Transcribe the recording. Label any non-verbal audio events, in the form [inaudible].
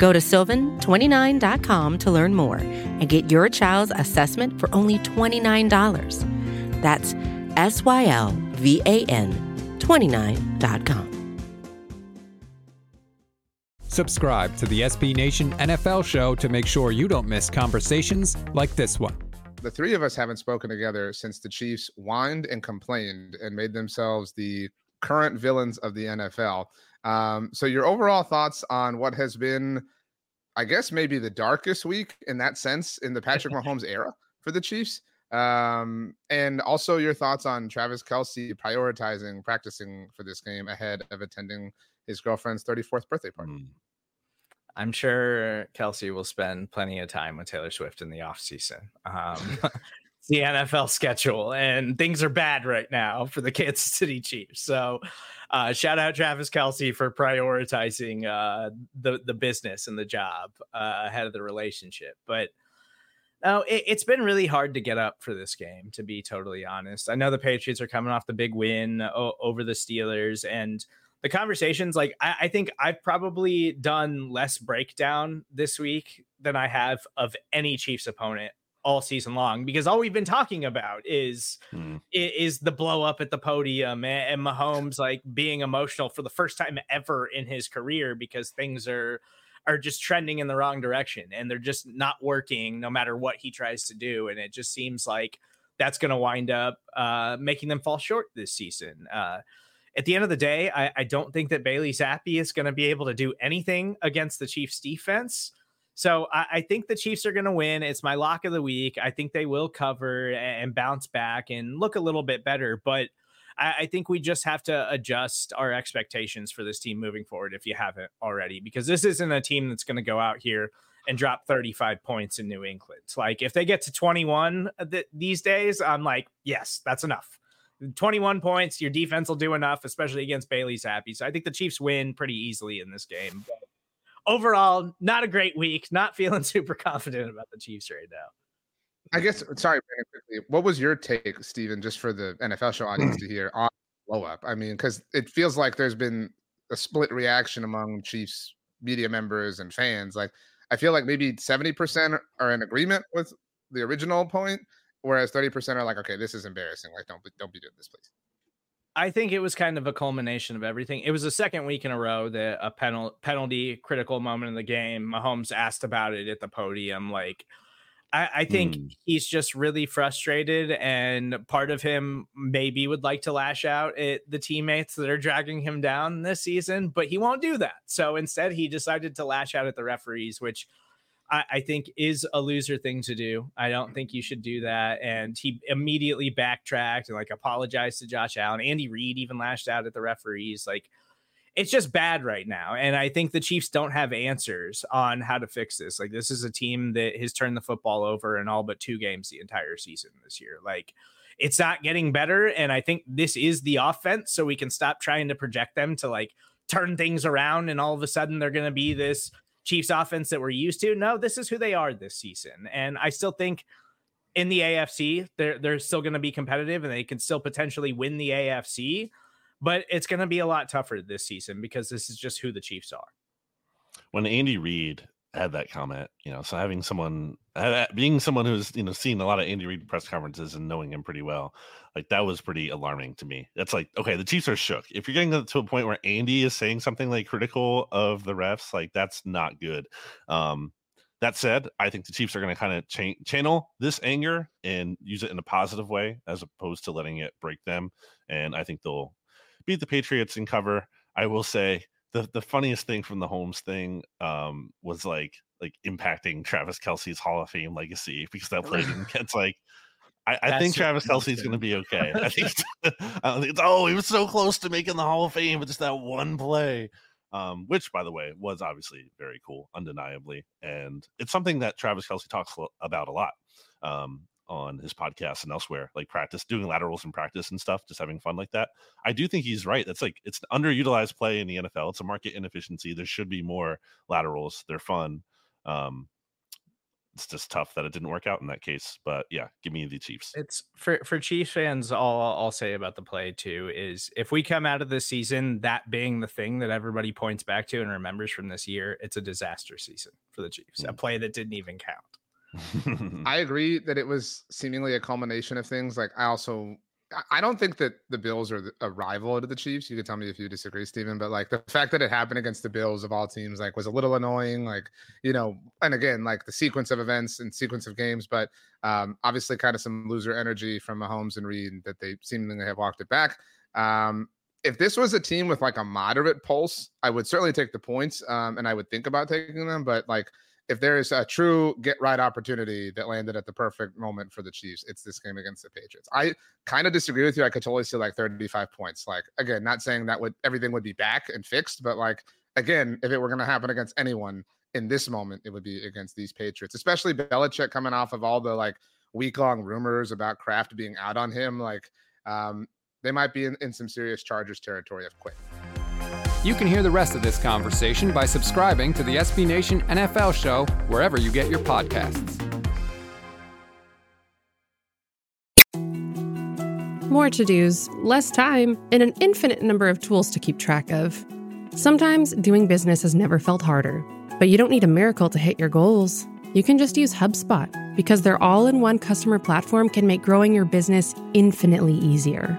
Go to sylvan29.com to learn more and get your child's assessment for only $29. That's S Y L V A N 29.com. Subscribe to the SB Nation NFL show to make sure you don't miss conversations like this one. The three of us haven't spoken together since the Chiefs whined and complained and made themselves the current villains of the NFL. Um, so, your overall thoughts on what has been, I guess, maybe the darkest week in that sense in the Patrick [laughs] Mahomes era for the Chiefs? Um, and also your thoughts on Travis Kelce prioritizing practicing for this game ahead of attending his girlfriend's 34th birthday party. Mm. I'm sure Kelce will spend plenty of time with Taylor Swift in the off season. Um, [laughs] [laughs] the NFL schedule, and things are bad right now for the [laughs] Kansas City Chiefs. So, uh, shout out Travis Kelce for prioritizing uh, the the business and the job uh, ahead of the relationship. But no, it, has been really hard to get up for this game, to be totally honest. I know the Patriots are coming off the big win o- over the Steelers, and the conversations like I, I, think I've probably done less breakdown this week than I have of any Chiefs opponent all season long because all we've been talking about is hmm. is the blow up at the podium and, and Mahomes like being emotional for the first time ever in his career because things are are just trending in the wrong direction and they're just not working no matter what he tries to do and it just seems like that's going to wind up uh, making them fall short this season. Uh, at the end of the day, I, I don't think that Bailey Zappe is going to be able to do anything against the Chiefs defense. So I, I think the Chiefs are going to win. It's my lock of the week. I think they will cover and bounce back and look a little bit better. But I, I think we just have to adjust our expectations for this team moving forward if you haven't already, because this isn't a team that's going to go out here and drop 35 points in New England. Like if they get to 21 uh, th- these days, I'm like, yes, that's enough. 21 points, your defense will do enough, especially against Bailey Zappe. So I think the Chiefs win pretty easily in this game. But overall, not a great week. Not feeling [laughs] super confident about the Chiefs right now. I guess sorry, quickly. What was your take, Stephen, just for the NFL show audience to hear on blow up? I mean, because it feels like there's been a split reaction among Chiefs media members and fans. Like, I feel like maybe 70% are in agreement with the original point, whereas 30% are like, okay, this is embarrassing. Like, don't don't be doing this, please. I think it was kind of a culmination of everything. It was the second week in a row that a penalty penalty critical moment in the game. Mahomes asked about it at the podium. Like, I, I think mm. he's just really frustrated, and part of him maybe would like to lash out at the teammates that are dragging him down this season, but he won't do that. So instead, he decided to lash out at the referees, which I, I, think is a loser thing to do. I don't think you should do that. And he immediately backtracked and like apologized to Josh Allen. Andy Reid even lashed out at the referees. Like it's just bad right now. And I think the Chiefs don't have answers on how to fix this. Like this is a team that has turned the football over in all but two games the entire season this year. Like it's not getting better. And I think this is the offense. So we can stop trying to project them to like turn things around and all of a sudden they're going to be this Chiefs offense that we're used to. No, this is who they are this season. And I still think in the AFC, they're they're still going to be competitive and they can still potentially win the AFC, but it's going to be a lot tougher this season because this is just who the Chiefs are. When Andy Reid had that comment, you know, so having someone being someone who's you know seen a lot of Andy Reid press conferences and knowing him pretty well, like that was pretty alarming to me. That's like okay, the Chiefs are shook. If you're getting to a point where Andy is saying something like critical of the refs, like that's not good. Um, that said, I think the Chiefs are going to kind of cha- channel this anger and use it in a positive way as opposed to letting it break them. And I think they'll beat the Patriots and cover. I will say the the funniest thing from the Holmes thing um, was like like impacting Travis Kelce's Hall of Fame legacy because that play didn't [laughs] get like. I, I think Travis Kelce's going to be okay. I think, [laughs] [laughs] I think it's, oh, he was so close to making the Hall of Fame, but just that one play. um, which, by the way, was obviously very cool, undeniably. And it's something that Travis Kelsey talks about a lot um, on his podcast and elsewhere, like practice, doing laterals in practice and stuff, just having fun like that. I do think he's right. That's like, it's underutilized play in the NFL. It's a market inefficiency. There should be more laterals. They're fun. Um, it's just tough that it didn't work out in that case. But yeah, give me the Chiefs. It's for for Chiefs fans. All I'll say about the play too is if we come out of the season that being the thing that everybody points back to and remembers from this year, it's a disaster season for the Chiefs. Mm. A play that didn't even count. I [laughs] agree that it was seemingly a culmination of things. Like I also I don't think that the Bills are a rival to the Chiefs. You could tell me if you disagree, Stephen. But like the fact that it happened against the Bills of all teams, like was a little annoying. Like you know, and again, like the sequence of events and sequence of games, but um, obviously kind of some loser energy from Mahomes and Reid that they seemingly have walked it back. Um, if this was a team with like a moderate pulse, I would certainly take the points, um, and I would think about taking them. But like if there is a true get right opportunity that landed at the perfect moment for the Chiefs, it's this game against the Patriots. I kind of disagree with you. I could totally see like 35 points. Like again, not saying that would everything would be back and fixed, but like again, if it were going to happen against anyone in this moment, it would be against these Patriots, especially Belichick coming off of all the like week long rumors about Kraft being out on him. Like um, they might be in, in some serious Chargers territory if quick. You can hear the rest of this conversation by subscribing to the SB Nation NFL show wherever you get your podcasts. More to dos, less time, and an infinite number of tools to keep track of. Sometimes doing business has never felt harder, but you don't need a miracle to hit your goals. You can just use HubSpot because their all in one customer platform can make growing your business infinitely easier.